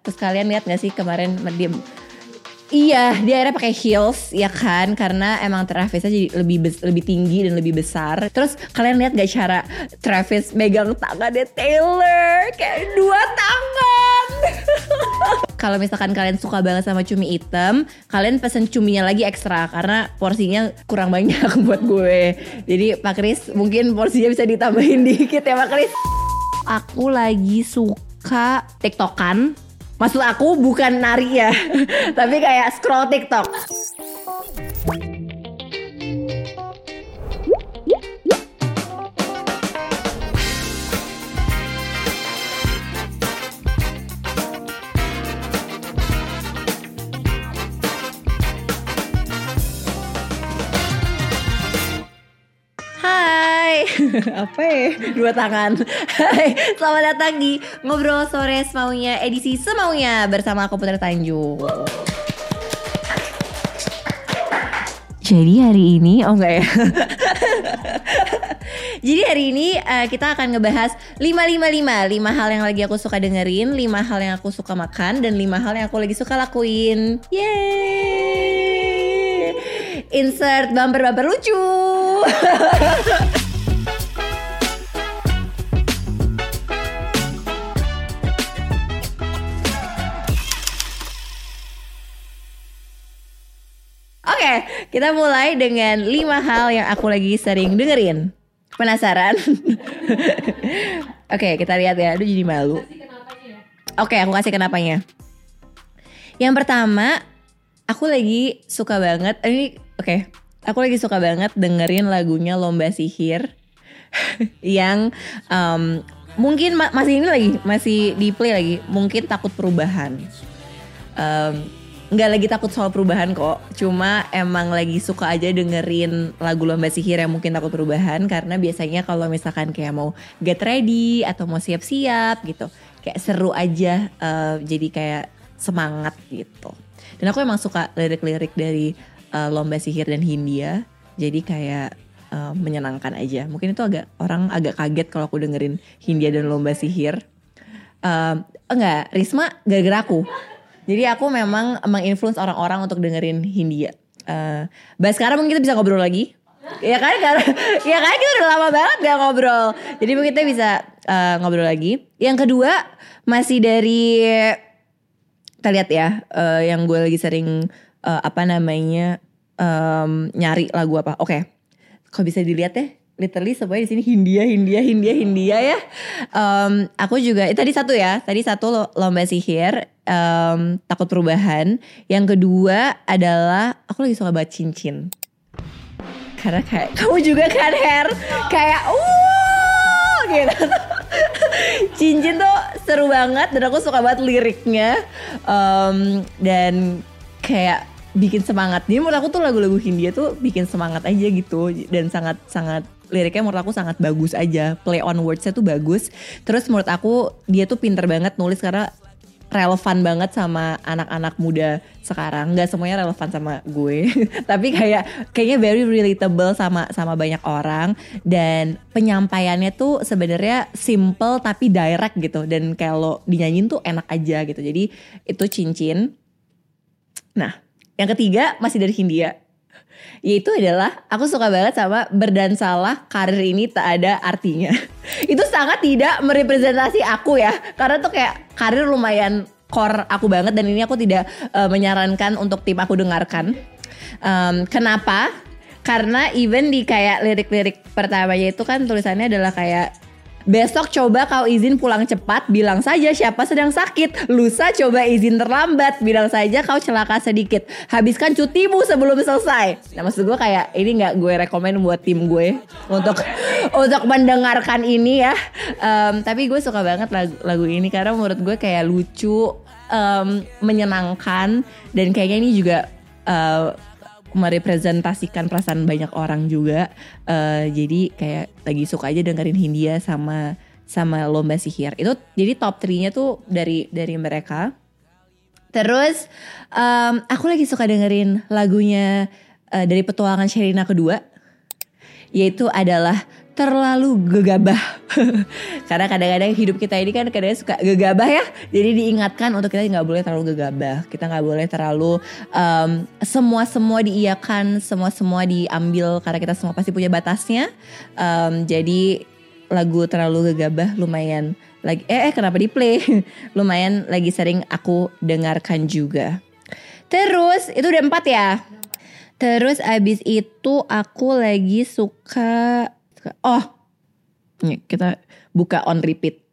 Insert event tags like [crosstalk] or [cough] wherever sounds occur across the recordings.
Terus kalian lihat gak sih kemarin diem Iya, dia akhirnya pakai heels ya kan karena emang Travisnya jadi lebih lebih tinggi dan lebih besar. Terus kalian lihat gak cara Travis megang tangan dia Taylor kayak dua tangan. [laughs] Kalau misalkan kalian suka banget sama cumi hitam, kalian pesen cuminya lagi ekstra karena porsinya kurang banyak [laughs] buat gue. Jadi Pak Kris mungkin porsinya bisa ditambahin dikit ya Pak Kris. Aku lagi suka tiktokan Maksud aku bukan nari ya, [laughs] tapi kayak scroll TikTok. Apa ya? Dua tangan. Selamat datang di ngobrol sore semaunya edisi semaunya bersama aku Putri Tanjung. Jadi hari ini, oh enggak ya? [laughs] Jadi hari ini uh, kita akan ngebahas 555 5 hal yang lagi aku suka dengerin 5 hal yang aku suka makan Dan 5 hal yang aku lagi suka lakuin Yeay Insert bumper-bumper lucu [laughs] kita mulai dengan 5 hal yang aku lagi sering dengerin. Penasaran? [laughs] Oke, kita lihat ya. Aduh jadi malu. Oke, aku kasih kenapanya. Yang pertama, aku lagi suka banget. Ini oke, aku lagi suka banget dengerin lagunya Lomba Sihir [laughs] yang um, mungkin ma masih ini lagi, masih di play lagi. Mungkin takut perubahan. Um, nggak lagi takut soal perubahan kok. Cuma emang lagi suka aja dengerin lagu lomba sihir yang mungkin takut perubahan. Karena biasanya kalau misalkan kayak mau get ready atau mau siap-siap gitu kayak seru aja uh, jadi kayak semangat gitu. Dan aku emang suka lirik-lirik dari uh, lomba sihir dan Hindia. Jadi kayak uh, menyenangkan aja. Mungkin itu agak orang agak kaget kalau aku dengerin Hindia dan lomba sihir. Uh, enggak Risma gara-gara aku jadi aku memang menginfluence orang-orang untuk dengerin Hindia. Uh, bah sekarang mungkin kita bisa ngobrol lagi. Ya kan, karena ya kan kita udah lama banget gak ngobrol. Jadi mungkin kita bisa uh, ngobrol lagi. Yang kedua masih dari kita lihat ya, uh, yang gue lagi sering uh, apa namanya um, nyari lagu apa. Oke, okay. kok bisa dilihat ya? literally semuanya di sini Hindia, Hindia, Hindia, Hindia ya. Um, aku juga itu tadi satu ya, tadi satu lomba sihir, um, takut perubahan. Yang kedua adalah aku lagi suka banget cincin. Karena kayak [laughs] kamu juga kan hair kayak uh gitu. [laughs] cincin tuh seru banget dan aku suka banget liriknya um, dan kayak bikin semangat. Jadi menurut aku tuh lagu-lagu Hindia tuh bikin semangat aja gitu dan sangat sangat liriknya menurut aku sangat bagus aja play on wordsnya tuh bagus terus menurut aku dia tuh pinter banget nulis karena relevan banget sama anak-anak muda sekarang. Nggak semuanya relevan sama gue. [laughs] Tapi kayak kayaknya very relatable sama sama banyak orang. Dan penyampaiannya tuh sebenarnya simple tapi direct gitu. Dan kalau dinyanyiin tuh enak aja gitu. Jadi itu cincin. Nah yang ketiga masih dari Hindia yaitu adalah aku suka banget sama berdansalah karir ini tak ada artinya. [laughs] itu sangat tidak merepresentasi aku ya, karena tuh kayak karir lumayan core aku banget dan ini aku tidak uh, menyarankan untuk tim aku dengarkan. Um, kenapa? Karena even di kayak lirik-lirik pertamanya itu kan tulisannya adalah kayak Besok coba kau izin pulang cepat, bilang saja siapa sedang sakit. Lusa coba izin terlambat, bilang saja kau celaka sedikit. Habiskan cutimu sebelum selesai. Nah maksud gue kayak ini nggak gue rekomend buat tim gue untuk untuk mendengarkan ini ya. Um, tapi gue suka banget lagu, lagu ini karena menurut gue kayak lucu, um, menyenangkan dan kayaknya ini juga uh, merepresentasikan perasaan banyak orang juga. Uh, jadi kayak lagi suka aja dengerin Hindia sama sama lomba sihir. Itu jadi top 3-nya tuh dari dari mereka. Terus um, aku lagi suka dengerin lagunya uh, dari petualangan Sherina kedua yaitu adalah terlalu gegabah. [laughs] Karena kadang-kadang hidup kita ini kan kadang suka gegabah ya. Jadi diingatkan untuk kita nggak boleh terlalu gegabah. Kita nggak boleh terlalu um, semua semua diiakan semua semua diambil karena kita semua pasti punya batasnya. Um, jadi lagu terlalu gegabah lumayan lagi eh, eh kenapa di play [laughs] lumayan lagi sering aku dengarkan juga. Terus itu udah empat ya? Terus abis itu aku lagi suka oh kita buka on repeat.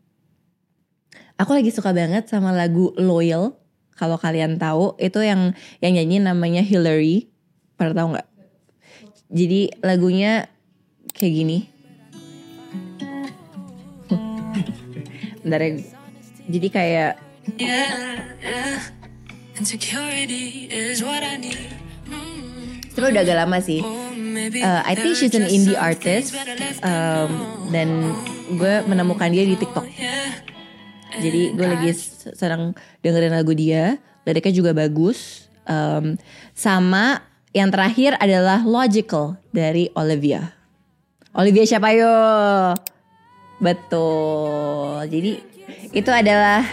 Aku lagi suka banget sama lagu loyal. Kalau kalian tahu itu yang yang nyanyi namanya Hillary. Pernah tahu nggak? Jadi lagunya kayak gini. [laughs] Bentar ya. Jadi kayak itu udah agak lama sih uh, I think she's an indie artist um, dan gue menemukan dia di TikTok. Jadi gue lagi sedang dengerin lagu dia, liriknya juga bagus. Um, sama yang terakhir adalah Logical dari Olivia. Olivia siapa yo? Betul. Jadi itu adalah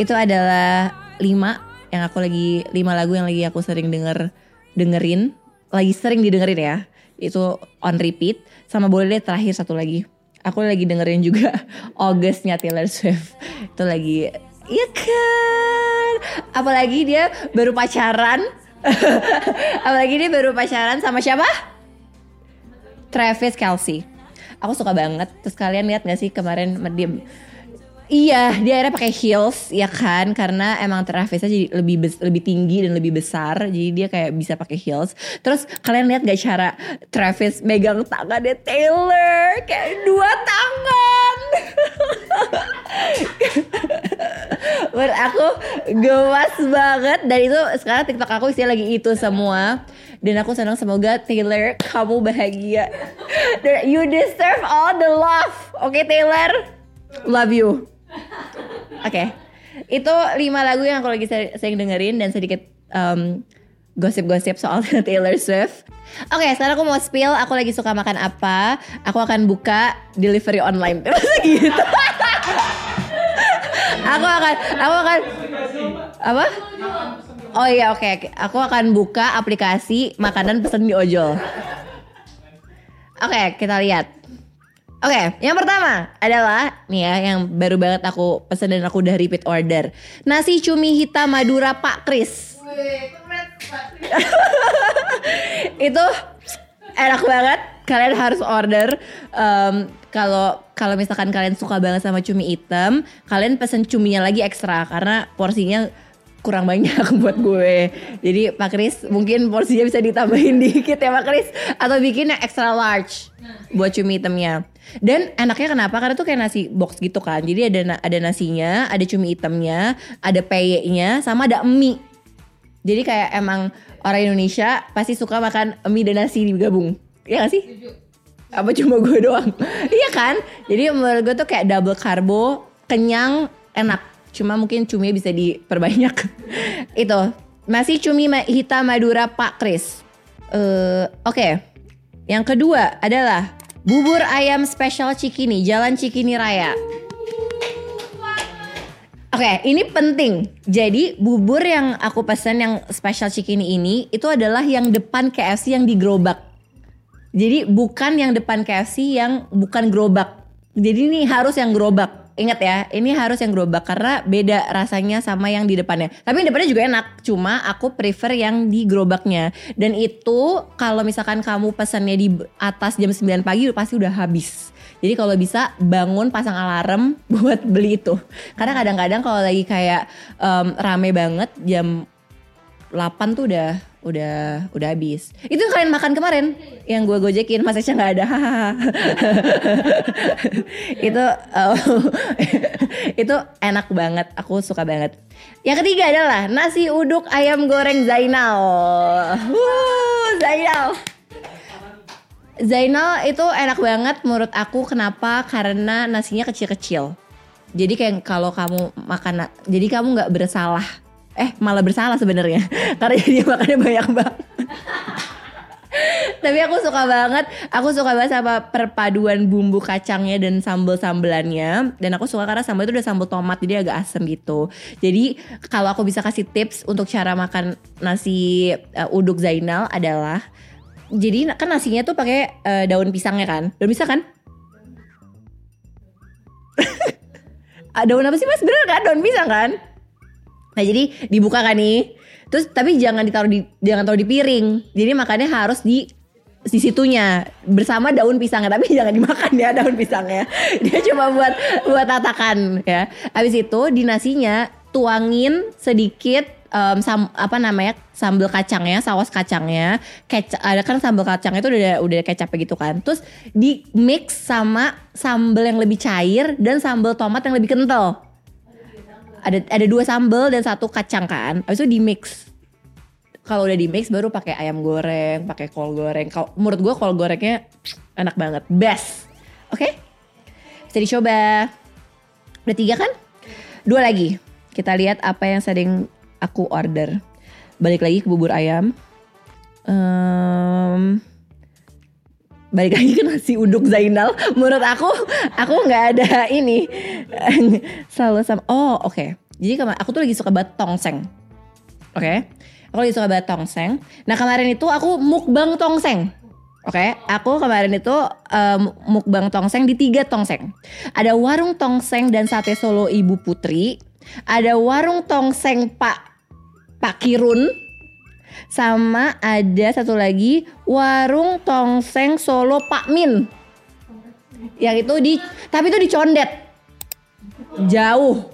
itu adalah lima yang aku lagi lima lagu yang lagi aku sering denger dengerin, lagi sering didengerin ya itu on repeat sama boleh deh terakhir satu lagi. Aku lagi dengerin juga [laughs] Augustnya Taylor Swift. Itu lagi iya kan? Apalagi dia baru pacaran. [laughs] Apalagi dia baru pacaran sama siapa? Travis Kelsey aku suka banget. Terus kalian lihat gak sih kemarin dia Iya, dia akhirnya pakai heels ya kan karena emang Travisnya jadi lebih lebih tinggi dan lebih besar, jadi dia kayak bisa pakai heels. Terus kalian lihat gak cara Travis megang tangannya Taylor kayak dua tangan. [laughs] Menurut aku gemas banget dan itu sekarang TikTok aku isinya lagi itu semua dan aku senang semoga Taylor kamu bahagia. You deserve all the love. Oke okay, Taylor? Love you. Oke, okay. itu lima lagu yang aku lagi sering dengerin dan sedikit um, gosip-gosip soal [laughs] Taylor Swift. Oke, okay, sekarang aku mau spill. Aku lagi suka makan apa? Aku akan buka delivery online. [laughs] gitu. aku akan, aku akan, apa? Oh iya, oke. Okay. Aku akan buka aplikasi makanan pesan di ojol. Oke, okay, kita lihat. Oke, okay, yang pertama adalah nih ya yang baru banget aku pesen dan aku udah repeat order. Nasi cumi hitam Madura Pak Kris. [laughs] itu enak banget. Kalian harus order. Um, kalau kalau misalkan kalian suka banget sama cumi hitam, kalian pesen cuminya lagi ekstra karena porsinya kurang banyak [laughs] buat gue. Jadi Pak Kris mungkin porsinya bisa ditambahin [laughs] dikit ya Pak Kris atau bikin yang extra large buat cumi hitamnya. Dan enaknya kenapa? Karena tuh kayak nasi box gitu kan. Jadi ada ada nasinya, ada cumi hitamnya, ada peyeknya, sama ada mie. Jadi kayak emang orang Indonesia pasti suka makan mie dan nasi digabung. Iya gak sih? Apa cuma gue doang? [laughs] iya kan? Jadi menurut gue tuh kayak double karbo, kenyang, enak Cuma mungkin cumi bisa diperbanyak. [laughs] itu masih cumi hitam Madura Pak Kris. Uh, Oke, okay. yang kedua adalah bubur ayam spesial Cikini, Jalan Cikini Raya. Oke, okay, ini penting. Jadi bubur yang aku pesan yang spesial Cikini ini itu adalah yang depan KFC yang di gerobak. Jadi bukan yang depan KFC yang bukan gerobak. Jadi ini harus yang gerobak ingat ya, ini harus yang gerobak karena beda rasanya sama yang di depannya. Tapi yang depannya juga enak, cuma aku prefer yang di gerobaknya. Dan itu kalau misalkan kamu pesannya di atas jam 9 pagi pasti udah habis. Jadi kalau bisa bangun pasang alarm [laughs] buat beli itu. Karena kadang-kadang kalau lagi kayak um, rame banget jam 8 tuh udah udah udah habis. Itu kalian makan kemarin yang gue gojekin Mas Esha nggak ada. [laughs] itu uh, [laughs] itu enak banget, aku suka banget. Yang ketiga adalah nasi uduk ayam goreng Zainal. Uh, Zainal. Zainal itu enak banget menurut aku kenapa? Karena nasinya kecil-kecil. Jadi kayak kalau kamu makan jadi kamu nggak bersalah eh malah bersalah sebenarnya [laughs] karena dia makannya banyak banget Tapi aku suka banget, aku suka banget sama perpaduan bumbu kacangnya dan sambal sambelannya. Dan aku suka karena sambal itu udah sambal tomat jadi agak asem gitu. Jadi kalau aku bisa kasih tips untuk cara makan nasi uh, uduk Zainal adalah jadi kan nasinya tuh pakai uh, daun pisangnya kan, daun pisang kan? [laughs] Ah, daun apa sih mas? Bener kan daun pisang kan? Nah jadi dibuka kan nih. Terus tapi jangan ditaruh di jangan taruh di piring. Jadi makannya harus di di situnya bersama daun pisangnya tapi [laughs] jangan dimakan ya daun pisangnya. [laughs] Dia cuma buat buat tatakan ya. Habis itu di nasinya tuangin sedikit um, sam, apa namanya sambal kacangnya, saus kacangnya, kecap ada kan sambal kacang itu udah udah kecapnya gitu kan. Terus di mix sama sambal yang lebih cair dan sambal tomat yang lebih kental. Ada ada dua sambal dan satu kacang kan. Habis itu di mix. Kalau udah di mix baru pakai ayam goreng, pakai kol goreng. Kalau menurut gua kol gorengnya enak banget, best. Oke? Okay? Bisa dicoba. Udah tiga kan? Dua lagi. Kita lihat apa yang sering aku order. Balik lagi ke bubur ayam. Um, balik lagi ke nasi uduk Zainal. Menurut aku, aku nggak ada ini. Selalu sama. Oh oke. Okay. Jadi aku tuh lagi suka banget tongseng. Oke. Okay? Aku lagi suka banget tongseng. Nah kemarin itu aku mukbang tongseng. Oke, okay? aku kemarin itu um, mukbang tongseng di tiga tongseng. Ada warung tongseng dan sate Solo Ibu Putri. Ada warung tongseng Pak Pak Kirun sama ada satu lagi warung tongseng Solo Pak Min. Yang itu di tapi itu di Condet jauh.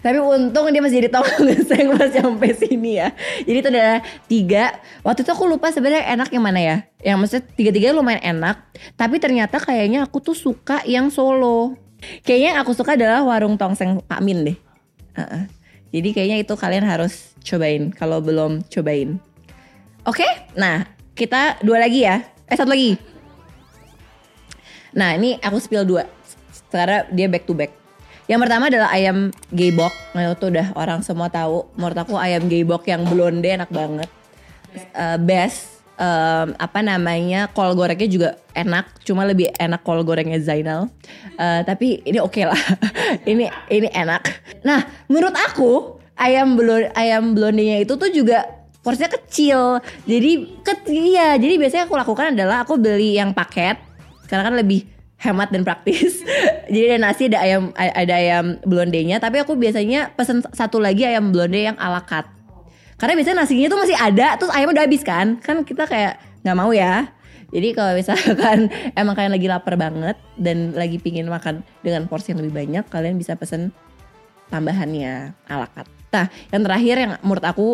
Tapi untung dia masih jadi tongseng [laughs] pas sampai sini ya. Jadi itu ada tiga. Waktu itu aku lupa sebenarnya enak yang mana ya. Yang maksudnya tiga tiga lumayan enak. Tapi ternyata kayaknya aku tuh suka yang Solo. Kayaknya yang aku suka adalah warung tongseng Pak Min deh. -uh. Jadi kayaknya itu kalian harus cobain kalau belum cobain. Oke, okay? nah kita dua lagi ya. Eh satu lagi. Nah ini aku spill dua. Karena dia back to back. Yang pertama adalah ayam geybok. Nah itu udah orang semua tahu. Menurut aku ayam geybok yang blonde enak banget. Uh, best. Um, apa namanya kol gorengnya juga enak cuma lebih enak kol gorengnya Zainal uh, tapi ini oke okay lah [laughs] ini ini enak nah menurut aku ayam blonde ayam blondenya itu tuh juga porsinya kecil. Jadi kecil ya. Jadi biasanya aku lakukan adalah aku beli yang paket karena kan lebih hemat dan praktis. [laughs] Jadi ada nasi ada ayam ada ayam blondenya, tapi aku biasanya pesen satu lagi ayam blonde yang ala cut. Karena biasanya nasinya tuh masih ada, terus ayamnya udah habis kan? Kan kita kayak nggak mau ya. Jadi kalau misalkan [laughs] emang kalian lagi lapar banget dan lagi pingin makan dengan porsi yang lebih banyak, kalian bisa pesen tambahannya ala cut. Nah, yang terakhir yang menurut aku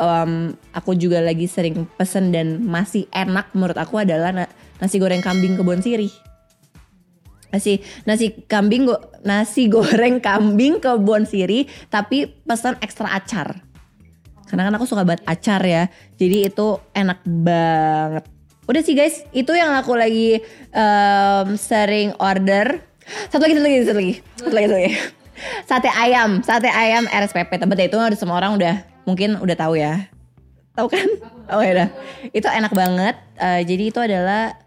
um, aku juga lagi sering pesen dan masih enak menurut aku adalah nasi goreng kambing kebun sirih. Nasi nasi kambing nasi [laughs] goreng kambing kebun sirih tapi pesan ekstra acar. Karena kan aku suka banget acar ya. Jadi itu enak banget. Udah sih guys, itu yang aku lagi um, sering order. Satu lagi, satu lagi, satu lagi, satu lagi, satu lagi sate ayam, sate ayam RSPP Tebet itu semua orang udah mungkin udah tahu ya. Tahu kan? Oh ya udah. Itu enak banget. Uh, jadi itu adalah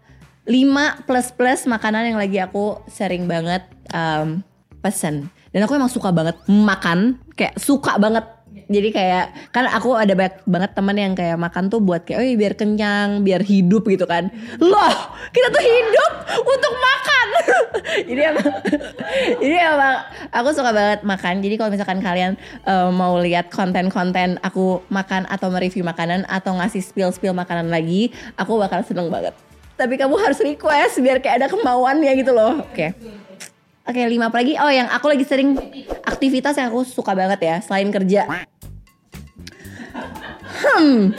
5 plus plus makanan yang lagi aku sering banget um, pesen. Dan aku emang suka banget makan, kayak suka banget jadi kayak kan aku ada banyak banget teman yang kayak makan tuh buat kayak oh biar kenyang biar hidup gitu kan. Loh kita tuh hidup untuk makan. [laughs] Jadi emang [laughs] jadi emang aku suka banget makan. Jadi kalau misalkan kalian uh, mau lihat konten-konten aku makan atau mereview makanan atau ngasih spill-spill makanan lagi aku bakal seneng banget. Tapi kamu harus request biar kayak ada kemauannya gitu loh. Oke. Okay. Oke, okay, lima apa lagi? Oh, yang aku lagi sering aktivitas yang aku suka banget ya, selain kerja. Hmm.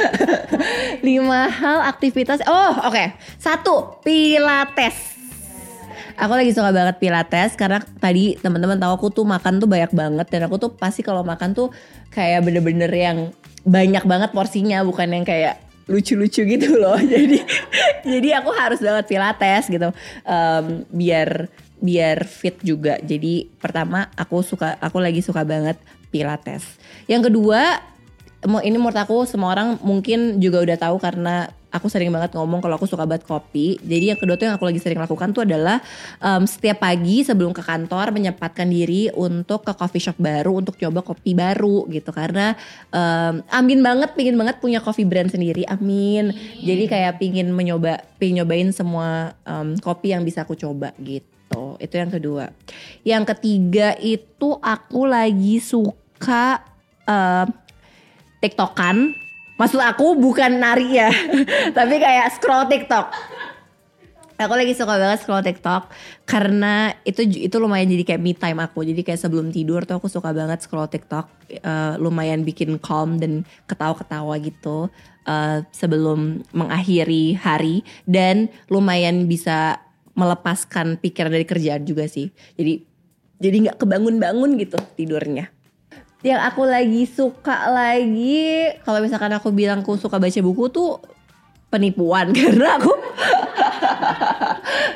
[laughs] lima hal aktivitas. Oh, oke. Okay. Satu, pilates. Aku lagi suka banget pilates karena tadi teman-teman tahu aku tuh makan tuh banyak banget dan aku tuh pasti kalau makan tuh kayak bener-bener yang banyak banget porsinya bukan yang kayak lucu-lucu gitu loh. [laughs] Jadi jadi aku harus banget pilates gitu. Um, biar biar fit juga. Jadi pertama aku suka aku lagi suka banget pilates. Yang kedua ini menurut aku semua orang mungkin juga udah tahu karena aku sering banget ngomong kalau aku suka banget kopi. Jadi yang kedua tuh yang aku lagi sering lakukan tuh adalah um, setiap pagi sebelum ke kantor menyempatkan diri untuk ke coffee shop baru untuk coba kopi baru gitu karena um, amin banget pingin banget punya coffee brand sendiri amin. Jadi kayak pingin mencoba pingin nyobain semua um, kopi yang bisa aku coba gitu. Itu yang kedua. Yang ketiga itu aku lagi suka uh, TikTokan. Maksud aku bukan nari ya, [laughs] tapi kayak scroll TikTok. Aku lagi suka banget scroll TikTok karena itu itu lumayan jadi kayak me time aku. Jadi kayak sebelum tidur tuh aku suka banget scroll TikTok, uh, lumayan bikin calm dan ketawa-ketawa gitu uh, sebelum mengakhiri hari dan lumayan bisa melepaskan pikiran dari kerjaan juga sih. Jadi jadi nggak kebangun-bangun gitu tidurnya. Yang aku lagi suka lagi kalau misalkan aku bilang aku suka baca buku tuh penipuan. [laughs] Karena aku [laughs]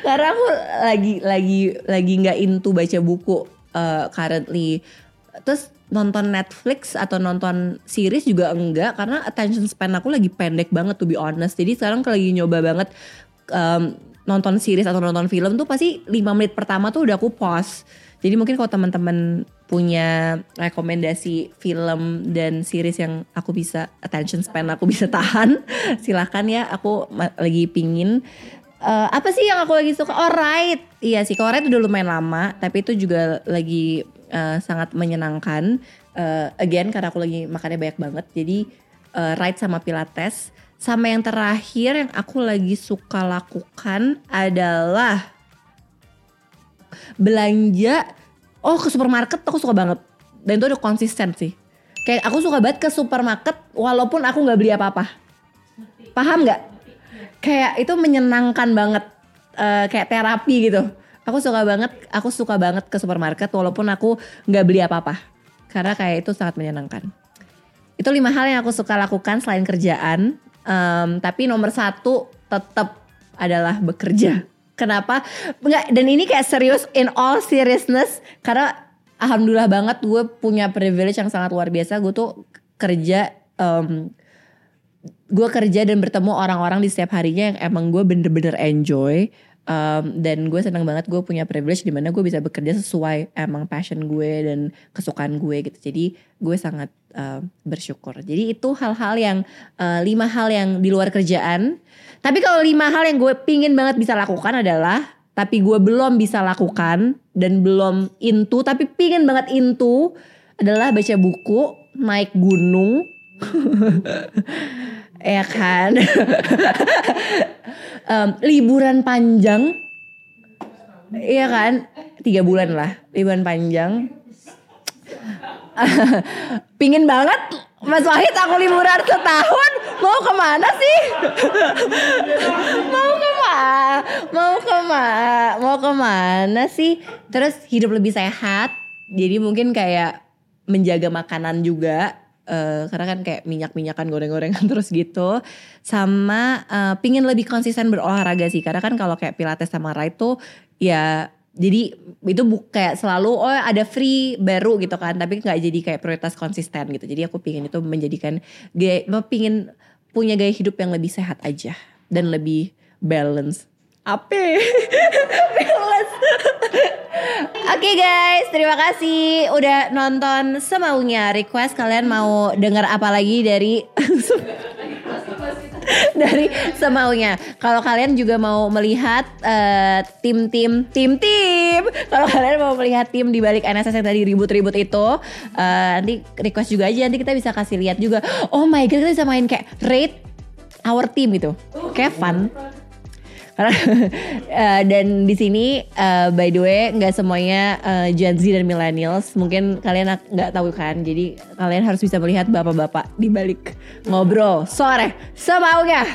karena aku lagi lagi lagi nggak into baca buku uh, currently. Terus nonton Netflix atau nonton series juga enggak karena attention span aku lagi pendek banget to be honest. Jadi sekarang lagi nyoba banget um, nonton series atau nonton film tuh pasti 5 menit pertama tuh udah aku pause. Jadi mungkin kalau teman-teman punya rekomendasi film dan series yang aku bisa attention span aku bisa tahan [laughs] silahkan ya aku lagi pingin. Uh, apa sih yang aku lagi suka? Oh right iya sih kalau right udah lumayan lama tapi itu juga lagi uh, sangat menyenangkan. Uh, again karena aku lagi makannya banyak banget jadi uh, right sama pilates sama yang terakhir yang aku lagi suka lakukan adalah belanja. Oh ke supermarket aku suka banget. Dan itu udah konsisten sih. Kayak aku suka banget ke supermarket walaupun aku nggak beli apa-apa. Paham nggak? Kayak itu menyenangkan banget. Uh, kayak terapi gitu. Aku suka banget aku suka banget ke supermarket walaupun aku nggak beli apa-apa. Karena kayak itu sangat menyenangkan. Itu lima hal yang aku suka lakukan selain kerjaan um, tapi nomor satu tetap adalah bekerja Kenapa? Enggak, dan ini kayak serius in all seriousness karena alhamdulillah banget gue punya privilege yang sangat luar biasa. Gue tuh kerja um, gue kerja dan bertemu orang-orang di setiap harinya yang emang gue bener-bener enjoy um, dan gue senang banget gue punya privilege di mana gue bisa bekerja sesuai emang passion gue dan kesukaan gue gitu. Jadi gue sangat uh, bersyukur. Jadi itu hal-hal yang uh, lima hal yang di luar kerjaan. Tapi kalau lima hal yang gue pingin banget bisa lakukan adalah tapi gue belum bisa lakukan dan belum into tapi pingin banget into adalah baca buku, naik gunung. [laughs] ya kan? [laughs] um, liburan panjang. Iya kan? Tiga bulan lah, liburan panjang. [laughs] pingin banget Mas Wahid aku liburan setahun mau ke mana sih? [laughs] mau ke mana? Mau ke mana? Mau ke mana sih? Terus hidup lebih sehat. Jadi mungkin kayak menjaga makanan juga. Uh, karena kan kayak minyak-minyakan goreng-gorengan [laughs] terus gitu. Sama uh, pingin lebih konsisten berolahraga sih. Karena kan kalau kayak pilates sama ride tuh ya jadi itu bu kayak selalu oh ada free baru gitu kan. Tapi nggak jadi kayak prioritas konsisten gitu. Jadi aku pingin itu menjadikan gaya pingin punya gaya hidup yang lebih sehat aja. Dan lebih balance. Apa [laughs] Oke okay guys, terima kasih udah nonton semaunya. Request kalian mau dengar apa lagi dari [laughs] dari semaunya. Kalau kalian juga mau melihat uh, tim-tim tim-tim, kalau kalian mau melihat tim di balik NSS yang tadi ribut-ribut itu, uh, nanti request juga aja nanti kita bisa kasih lihat juga. Oh my god, kita bisa main kayak rate our team gitu. Kayak fun. Uh, [laughs] dan di sini uh, by the way nggak semuanya uh, Gen Z dan millennials. Mungkin kalian nggak tahu kan? Jadi kalian harus bisa melihat bapak-bapak di balik ngobrol sore semaunya.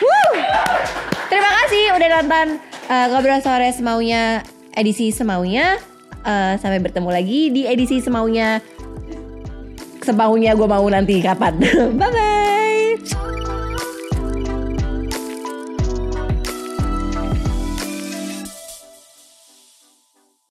Woo! terima kasih udah nonton uh, ngobrol sore semaunya edisi semaunya. Uh, sampai bertemu lagi di edisi semaunya. Semaunya gue mau nanti kapan. [laughs] Bye bye